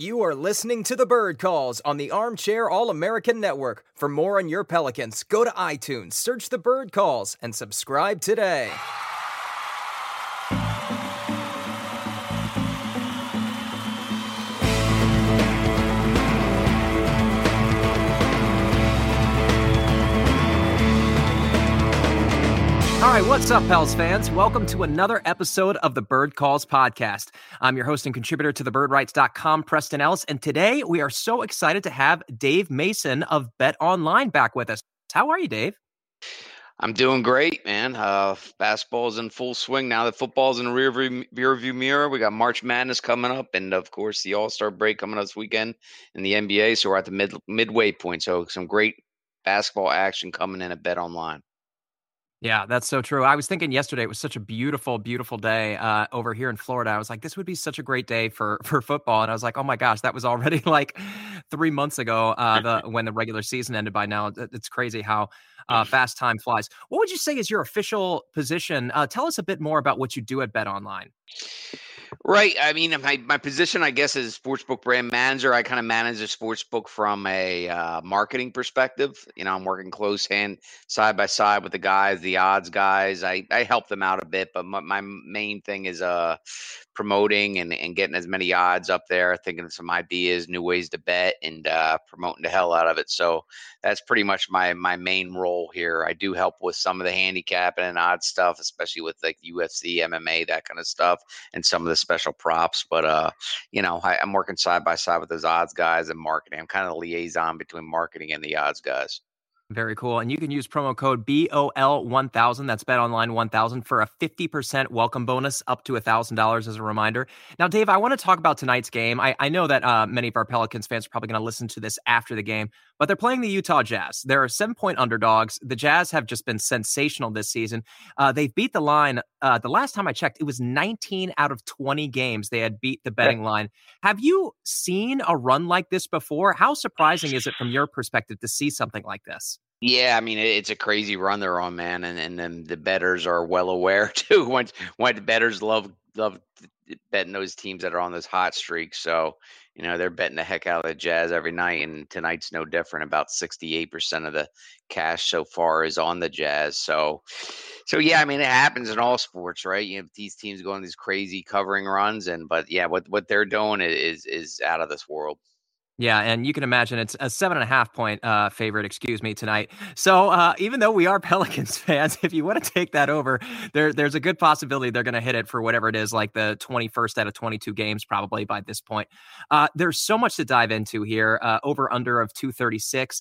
You are listening to the Bird Calls on the Armchair All American Network. For more on your Pelicans, go to iTunes, search the Bird Calls, and subscribe today. Right, what's up, Pels fans? Welcome to another episode of the Bird Calls podcast. I'm your host and contributor to thebirdwrites.com, Preston Ellis, and today we are so excited to have Dave Mason of Bet Online back with us. How are you, Dave? I'm doing great, man. Uh, basketball's in full swing now. that football's in the rear view, rear view mirror. We got March Madness coming up, and of course the All Star break coming up this weekend in the NBA. So we're at the mid midway point. So some great basketball action coming in at Bet Online. Yeah, that's so true. I was thinking yesterday it was such a beautiful, beautiful day uh, over here in Florida. I was like, this would be such a great day for for football, and I was like, oh my gosh, that was already like three months ago uh, the when the regular season ended. By now, it's crazy how uh, fast time flies. What would you say is your official position? Uh, tell us a bit more about what you do at Bet Online. Right. I mean, my, my position, I guess, is sportsbook brand manager. I kind of manage a sportsbook from a uh, marketing perspective. You know, I'm working close hand side by side with the guys, the odds guys. I, I help them out a bit, but my, my main thing is uh, promoting and, and getting as many odds up there, thinking of some ideas, new ways to bet, and uh, promoting the hell out of it. So that's pretty much my my main role here. I do help with some of the handicapping and odd stuff, especially with like UFC, MMA, that kind of stuff, and some of the special props. But uh, you know, I, I'm working side by side with those odds guys and marketing. I'm kind of the liaison between marketing and the odds guys. Very cool. And you can use promo code BOL1000, that's Bet Online 1000, for a 50% welcome bonus up to $1,000 as a reminder. Now, Dave, I want to talk about tonight's game. I, I know that uh, many of our Pelicans fans are probably going to listen to this after the game, but they're playing the Utah Jazz. They're seven point underdogs. The Jazz have just been sensational this season. Uh, they've beat the line. Uh, the last time I checked, it was 19 out of 20 games they had beat the betting line. Have you seen a run like this before? How surprising is it from your perspective to see something like this? Yeah, I mean it's a crazy run they're on, man, and and then the betters are well aware too. When when betters love love betting those teams that are on this hot streak, so you know, they're betting the heck out of the Jazz every night, and tonight's no different. About 68% of the cash so far is on the Jazz. So, so yeah, I mean, it happens in all sports, right? You know, these teams go on these crazy covering runs, and but yeah, what what they're doing is is out of this world. Yeah, and you can imagine it's a seven and a half point uh, favorite, excuse me, tonight. So uh, even though we are Pelicans fans, if you want to take that over, there there's a good possibility they're going to hit it for whatever it is, like the 21st out of 22 games, probably by this point. Uh, there's so much to dive into here. Uh, over under of 236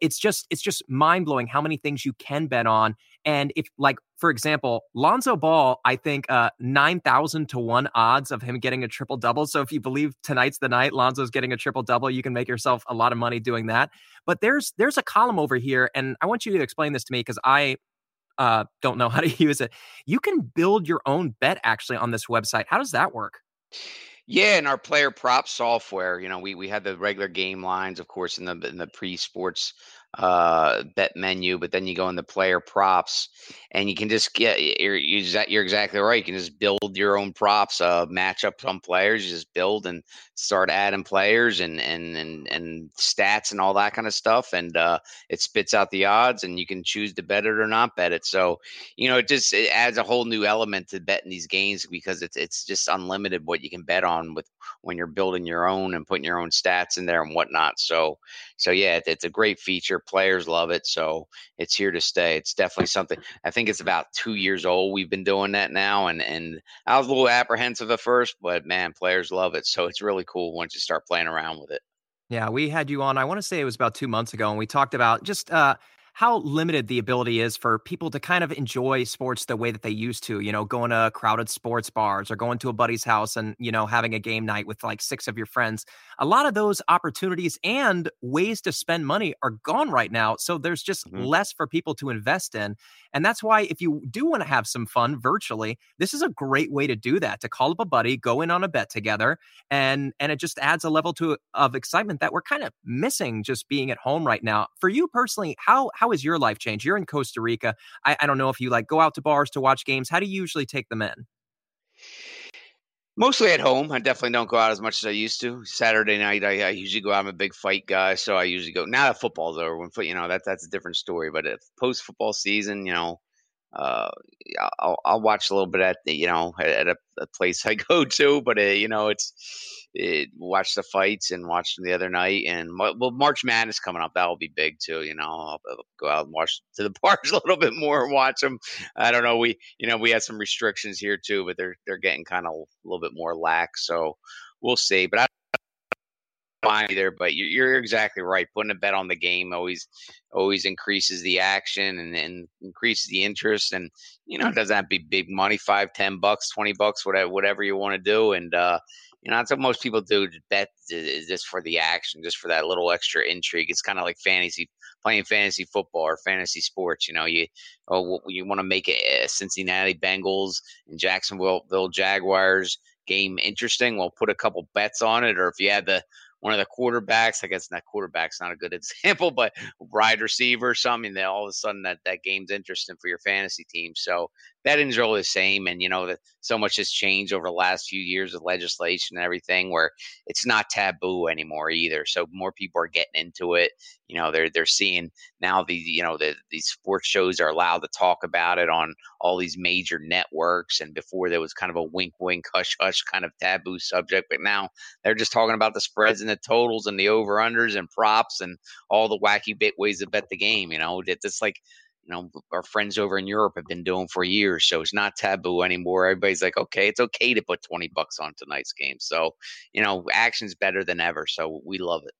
it's just it's just mind blowing how many things you can bet on. And if like for example, Lonzo Ball, I think uh, nine thousand to one odds of him getting a triple double. So if you believe tonight's the night Lonzo's getting a triple double, you can make yourself a lot of money doing that. But there's there's a column over here, and I want you to explain this to me because I uh, don't know how to use it. You can build your own bet actually on this website. How does that work? Yeah, and our player prop software, you know, we we had the regular game lines, of course, in the in the pre sports uh, bet menu, but then you go in the player props, and you can just get you're you're exactly right. You can just build your own props, uh, match up some players. You just build and start adding players and and and and stats and all that kind of stuff, and uh, it spits out the odds, and you can choose to bet it or not bet it. So you know, it just it adds a whole new element to betting these games because it's it's just unlimited what you can bet on with when you're building your own and putting your own stats in there and whatnot. So so yeah, it, it's a great feature. Players love it, so it's here to stay. It's definitely something. I think it's about two years old. We've been doing that now, and and I was a little apprehensive at first, but man, players love it. So it's really cool once you start playing around with it. Yeah, we had you on. I want to say it was about two months ago, and we talked about just uh, how limited the ability is for people to kind of enjoy sports the way that they used to, you know, going to crowded sports bars or going to a buddy's house and, you know, having a game night with like six of your friends. A lot of those opportunities and ways to spend money are gone right now. So there's just mm-hmm. less for people to invest in. And that's why if you do want to have some fun virtually, this is a great way to do that, to call up a buddy, go in on a bet together, and and it just adds a level to of excitement that we're kind of missing just being at home right now. For you personally, how how has your life changed? You're in Costa Rica. I, I don't know if you like go out to bars to watch games. How do you usually take them in? Mostly at home. I definitely don't go out as much as I used to. Saturday night, I, I usually go out. I'm a big fight guy, so I usually go. Now that football's over, when you know that that's a different story. But post football season, you know, uh, I'll, I'll watch a little bit at you know at a, a place I go to, but uh, you know it's it, watch the fights and watch them the other night. And well, March Madness coming up, that will be big too. You know, I'll, I'll go out and watch to the bars a little bit more and watch them. I don't know. We you know we had some restrictions here too, but they're they're getting kind of a little bit more lax. So we'll see. But I either, but you're, exactly right. Putting a bet on the game always always increases the action and, and increases the interest. And you know, it doesn't have to be big money five, ten bucks, twenty bucks, whatever whatever you want to do. And uh, you know, that's what most people do. Bet is just for the action, just for that little extra intrigue. It's kind of like fantasy playing fantasy football or fantasy sports. You know, you oh you want to make a Cincinnati Bengals and Jacksonville Jaguars game interesting. Well, put a couple bets on it, or if you had the one of the quarterbacks. I guess that quarterback's not a good example, but wide receiver something. That all of a sudden that that game's interesting for your fantasy team. So betting's all the same, and you know that so much has changed over the last few years of legislation and everything, where it's not taboo anymore either. So more people are getting into it. You know, they're they're seeing now the you know the these sports shows are allowed to talk about it on all these major networks, and before there was kind of a wink, wink, hush, hush kind of taboo subject, but now they're just talking about the spreads and the totals and the over unders and props and all the wacky bit ways to bet the game. You know, it's like you know our friends over in Europe have been doing for years, so it's not taboo anymore. Everybody's like, okay, it's okay to put twenty bucks on tonight's game. So you know, action's better than ever. So we love it.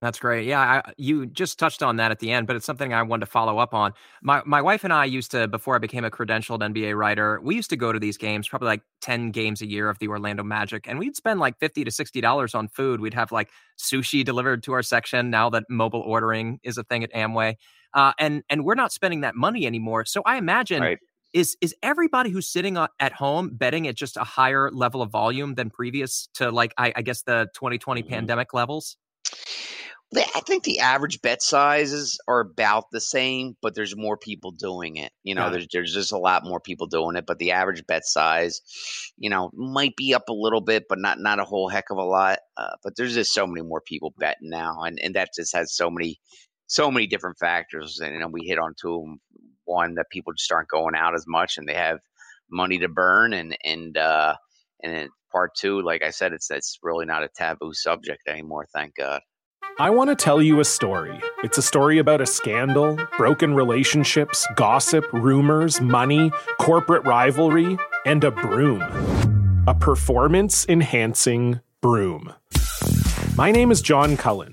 That's great. Yeah, I, you just touched on that at the end, but it's something I wanted to follow up on. My my wife and I used to, before I became a credentialed NBA writer, we used to go to these games, probably like ten games a year of the Orlando Magic, and we'd spend like fifty to sixty dollars on food. We'd have like sushi delivered to our section now that mobile ordering is a thing at Amway, uh, and and we're not spending that money anymore. So I imagine. Right. Is is everybody who's sitting at home betting at just a higher level of volume than previous to like I, I guess the 2020 mm-hmm. pandemic levels? I think the average bet sizes are about the same, but there's more people doing it. You know, yeah. there's there's just a lot more people doing it, but the average bet size, you know, might be up a little bit, but not not a whole heck of a lot. Uh, but there's just so many more people betting now, and and that just has so many so many different factors. And you know, we hit on two of them. One that people just aren't going out as much, and they have money to burn, and and uh, and part two, like I said, it's it's really not a taboo subject anymore. Thank God. I want to tell you a story. It's a story about a scandal, broken relationships, gossip, rumors, money, corporate rivalry, and a broom. A performance enhancing broom. My name is John Cullen.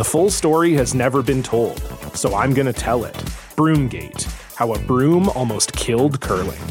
The full story has never been told, so I'm going to tell it. Broomgate How a Broom Almost Killed Curling.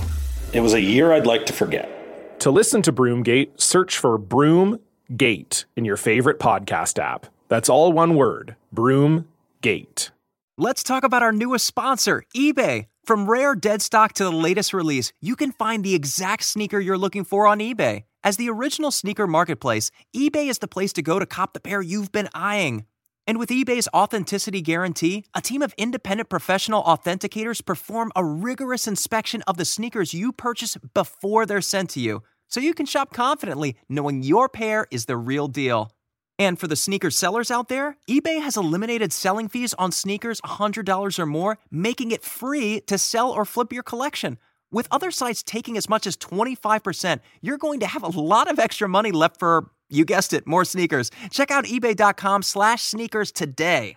It was a year I'd like to forget. To listen to Broomgate, search for Broomgate in your favorite podcast app. That's all one word Broomgate. Let's talk about our newest sponsor, eBay. From rare dead stock to the latest release, you can find the exact sneaker you're looking for on eBay. As the original sneaker marketplace, eBay is the place to go to cop the pair you've been eyeing. And with eBay's authenticity guarantee, a team of independent professional authenticators perform a rigorous inspection of the sneakers you purchase before they're sent to you, so you can shop confidently knowing your pair is the real deal. And for the sneaker sellers out there, eBay has eliminated selling fees on sneakers $100 or more, making it free to sell or flip your collection. With other sites taking as much as 25%, you're going to have a lot of extra money left for, you guessed it, more sneakers. Check out ebay.com slash sneakers today.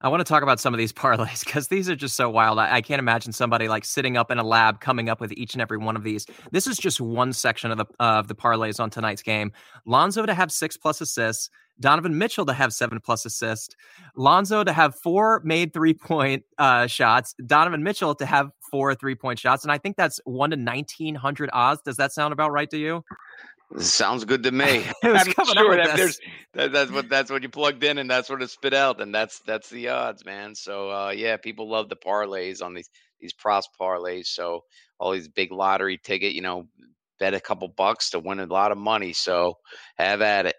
I want to talk about some of these parlays because these are just so wild. I, I, can't imagine somebody like sitting up in a lab coming up with each and every one of these. This is just one section of the uh, of the parlays on tonight's game. Lonzo to have six plus assists, Donovan Mitchell to have seven plus assists, Lonzo to have four made three point uh, shots, Donovan Mitchell to have four three point shots, and I think that's one to nineteen hundred odds. Does that sound about right to you? Sounds good to me. I'm sure that there's that, that's what that's what you plugged in and that's what it spit out and that's that's the odds, man. So uh, yeah, people love the parlays on these these props parlays. So all these big lottery ticket, you know, bet a couple bucks to win a lot of money. So have at it.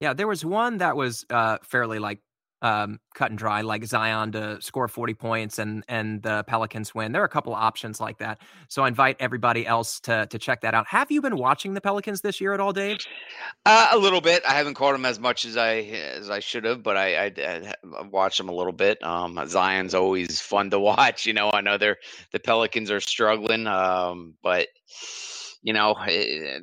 Yeah, there was one that was uh, fairly like um, cut and dry, like Zion to score 40 points and and the Pelicans win. There are a couple of options like that. So I invite everybody else to to check that out. Have you been watching the Pelicans this year at all, Dave? Uh, a little bit. I haven't caught them as much as I as I should have, but I, I, I watched them a little bit. Um, Zion's always fun to watch. You know, I know they're the Pelicans are struggling, um, but you know, eh,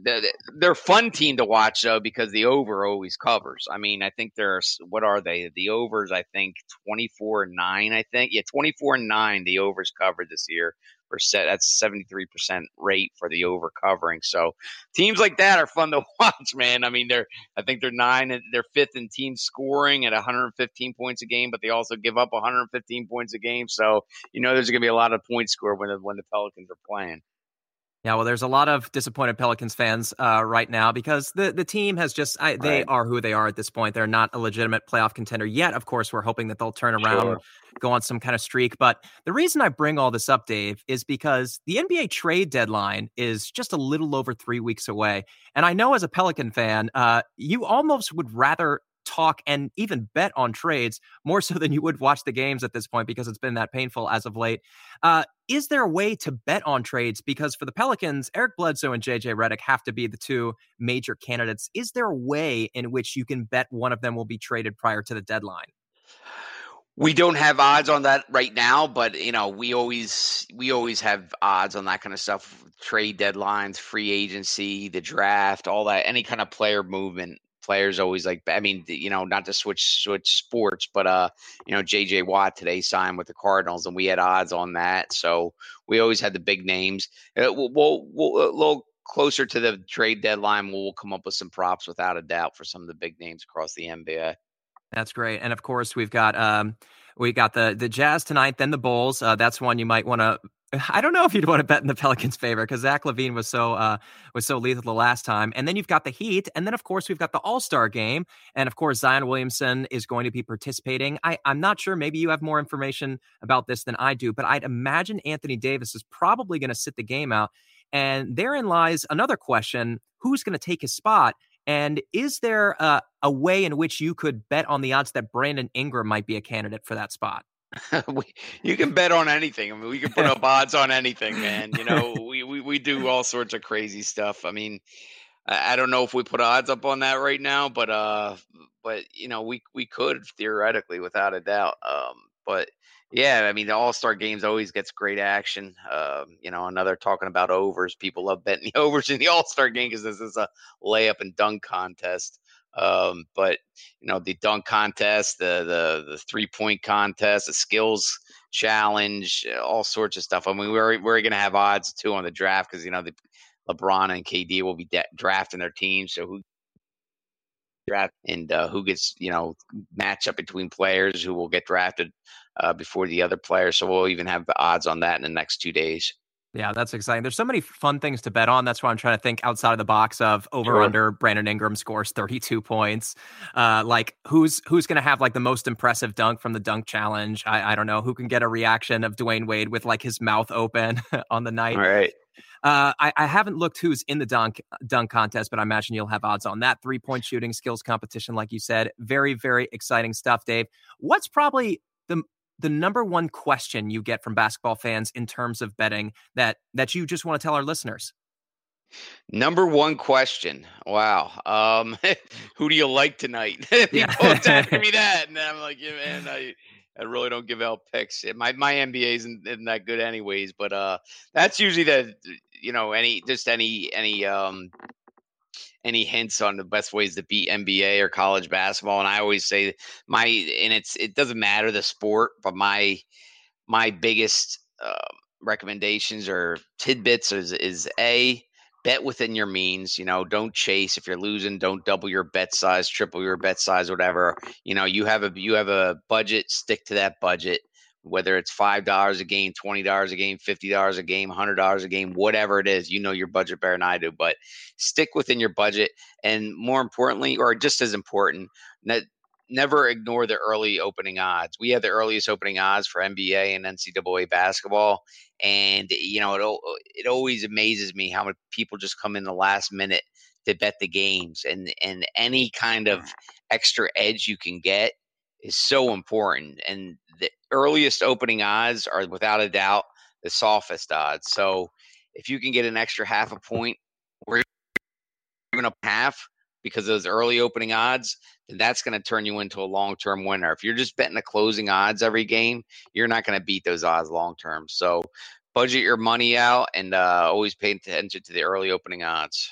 they're fun team to watch though because the over always covers. I mean, I think there's what are they? The overs, I think twenty four and nine. I think yeah, twenty four and nine. The overs covered this year. For set, that's seventy three percent rate for the over covering. So teams like that are fun to watch, man. I mean, they're I think they're nine, they're fifth in team scoring at 115 points a game, but they also give up 115 points a game. So you know, there's going to be a lot of points scored when the, when the Pelicans are playing. Yeah, well, there's a lot of disappointed Pelicans fans uh, right now because the, the team has just I, they right. are who they are at this point. They're not a legitimate playoff contender yet. Of course, we're hoping that they'll turn around, sure. go on some kind of streak. But the reason I bring all this up, Dave, is because the NBA trade deadline is just a little over three weeks away, and I know as a Pelican fan, uh, you almost would rather talk and even bet on trades more so than you would watch the games at this point because it's been that painful as of late. Uh, is there a way to bet on trades? Because for the Pelicans, Eric Bledsoe and JJ Redick have to be the two major candidates. Is there a way in which you can bet one of them will be traded prior to the deadline? We don't have odds on that right now, but you know, we always we always have odds on that kind of stuff. Trade deadlines, free agency, the draft, all that, any kind of player movement players always like I mean, you know, not to switch switch sports, but uh, you know, JJ Watt today signed with the Cardinals and we had odds on that. So we always had the big names. Uh, we'll, we'll, we'll, a little closer to the trade deadline, we'll come up with some props without a doubt for some of the big names across the NBA. That's great. And of course, we've got um we got the the Jazz tonight, then the Bulls. Uh, that's one you might want to I don't know if you'd want to bet in the Pelicans' favor because Zach LaVine was so uh, was so lethal the last time. And then you've got the Heat, and then of course we've got the All Star game, and of course Zion Williamson is going to be participating. I, I'm not sure. Maybe you have more information about this than I do, but I'd imagine Anthony Davis is probably going to sit the game out. And therein lies another question: Who's going to take his spot? And is there a, a way in which you could bet on the odds that Brandon Ingram might be a candidate for that spot? we, you can bet on anything. I mean, we can put up odds on anything, man. You know, we, we, we do all sorts of crazy stuff. I mean, I, I don't know if we put odds up on that right now, but uh, but you know, we we could theoretically, without a doubt. Um, but yeah, I mean, the All Star games always gets great action. Um, you know, another talking about overs. People love betting the overs in the All Star game because this is a layup and dunk contest. Um, but you know, the dunk contest, the the the three point contest, the skills challenge, uh, all sorts of stuff. I mean, we're we're going to have odds too on the draft because you know the LeBron and KD will be de- drafting their teams. So who draft and uh, who gets you know matchup between players who will get drafted uh, before the other players. So we'll even have the odds on that in the next two days. Yeah, that's exciting. There's so many fun things to bet on. That's why I'm trying to think outside of the box of over sure. under. Brandon Ingram scores 32 points. Uh, like who's who's going to have like the most impressive dunk from the dunk challenge? I, I don't know who can get a reaction of Dwyane Wade with like his mouth open on the night. All right. Uh, I, I, haven't looked who's in the dunk dunk contest, but I imagine you'll have odds on that. Three point shooting skills competition, like you said, very very exciting stuff, Dave. What's probably the the number one question you get from basketball fans in terms of betting that that you just want to tell our listeners? Number one question. Wow. Um, who do you like tonight? People yeah. asking me that, and I'm like, yeah, man, I, I really don't give out picks. My my NBA isn't, isn't that good, anyways. But uh, that's usually the you know any just any any um any hints on the best ways to beat NBA or college basketball. And I always say my and it's it doesn't matter the sport, but my my biggest uh, recommendations or tidbits is is a bet within your means. You know, don't chase. If you're losing, don't double your bet size, triple your bet size, whatever. You know, you have a you have a budget. Stick to that budget. Whether it's five dollars a game, twenty dollars a game, fifty dollars a game, hundred dollars a game, whatever it is, you know your budget better than I do. But stick within your budget, and more importantly, or just as important, that never ignore the early opening odds. We have the earliest opening odds for NBA and NCAA basketball, and you know it it always amazes me how many people just come in the last minute to bet the games, and and any kind of extra edge you can get is so important. And the earliest opening odds are without a doubt the softest odds. So if you can get an extra half a point or even a half because those early opening odds, then that's going to turn you into a long term winner. If you're just betting the closing odds every game, you're not going to beat those odds long term. So budget your money out and uh, always pay attention to the early opening odds.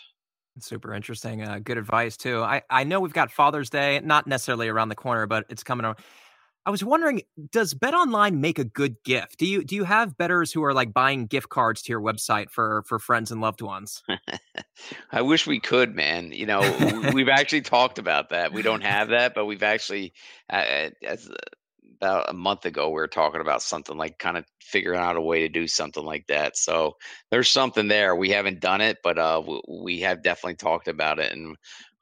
Super interesting. Uh, good advice too. I, I know we've got Father's Day, not necessarily around the corner, but it's coming around. I was wondering, does Bet Online make a good gift? Do you do you have betters who are like buying gift cards to your website for for friends and loved ones? I wish we could, man. You know, we've actually talked about that. We don't have that, but we've actually, uh, as about a month ago, we were talking about something like kind of figuring out a way to do something like that. So there's something there. We haven't done it, but uh, we have definitely talked about it, and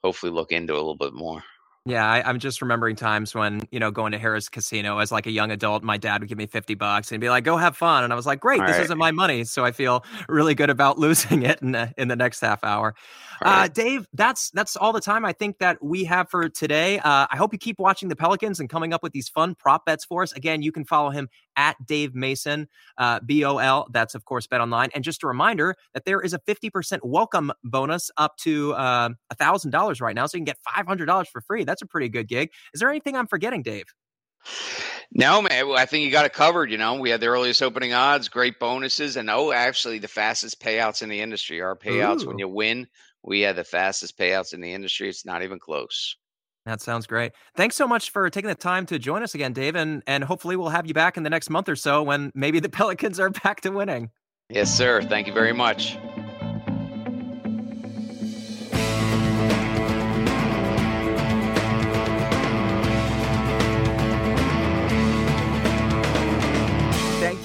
hopefully look into a little bit more. Yeah, I, am just remembering times when you know going to Harrah's Casino as like a young adult. My dad would give me fifty bucks and be like, "Go have fun," and I was like, "Great, All this right. isn't my money," so I feel really good about losing it in the, in the next half hour. Uh, Dave, that's that's all the time I think that we have for today. Uh, I hope you keep watching the Pelicans and coming up with these fun prop bets for us. Again, you can follow him at Dave Mason, uh, B O L. That's of course Bet Online. And just a reminder that there is a fifty percent welcome bonus up to uh, a thousand dollars right now, so you can get five hundred dollars for free. That's a pretty good gig. Is there anything I'm forgetting, Dave? No, man. I think you got it covered. You know, we had the earliest opening odds, great bonuses, and oh, actually, the fastest payouts in the industry. Our payouts Ooh. when you win we had the fastest payouts in the industry. It's not even close. That sounds great. Thanks so much for taking the time to join us again, Dave, and, and hopefully we'll have you back in the next month or so when maybe the Pelicans are back to winning. Yes, sir. Thank you very much.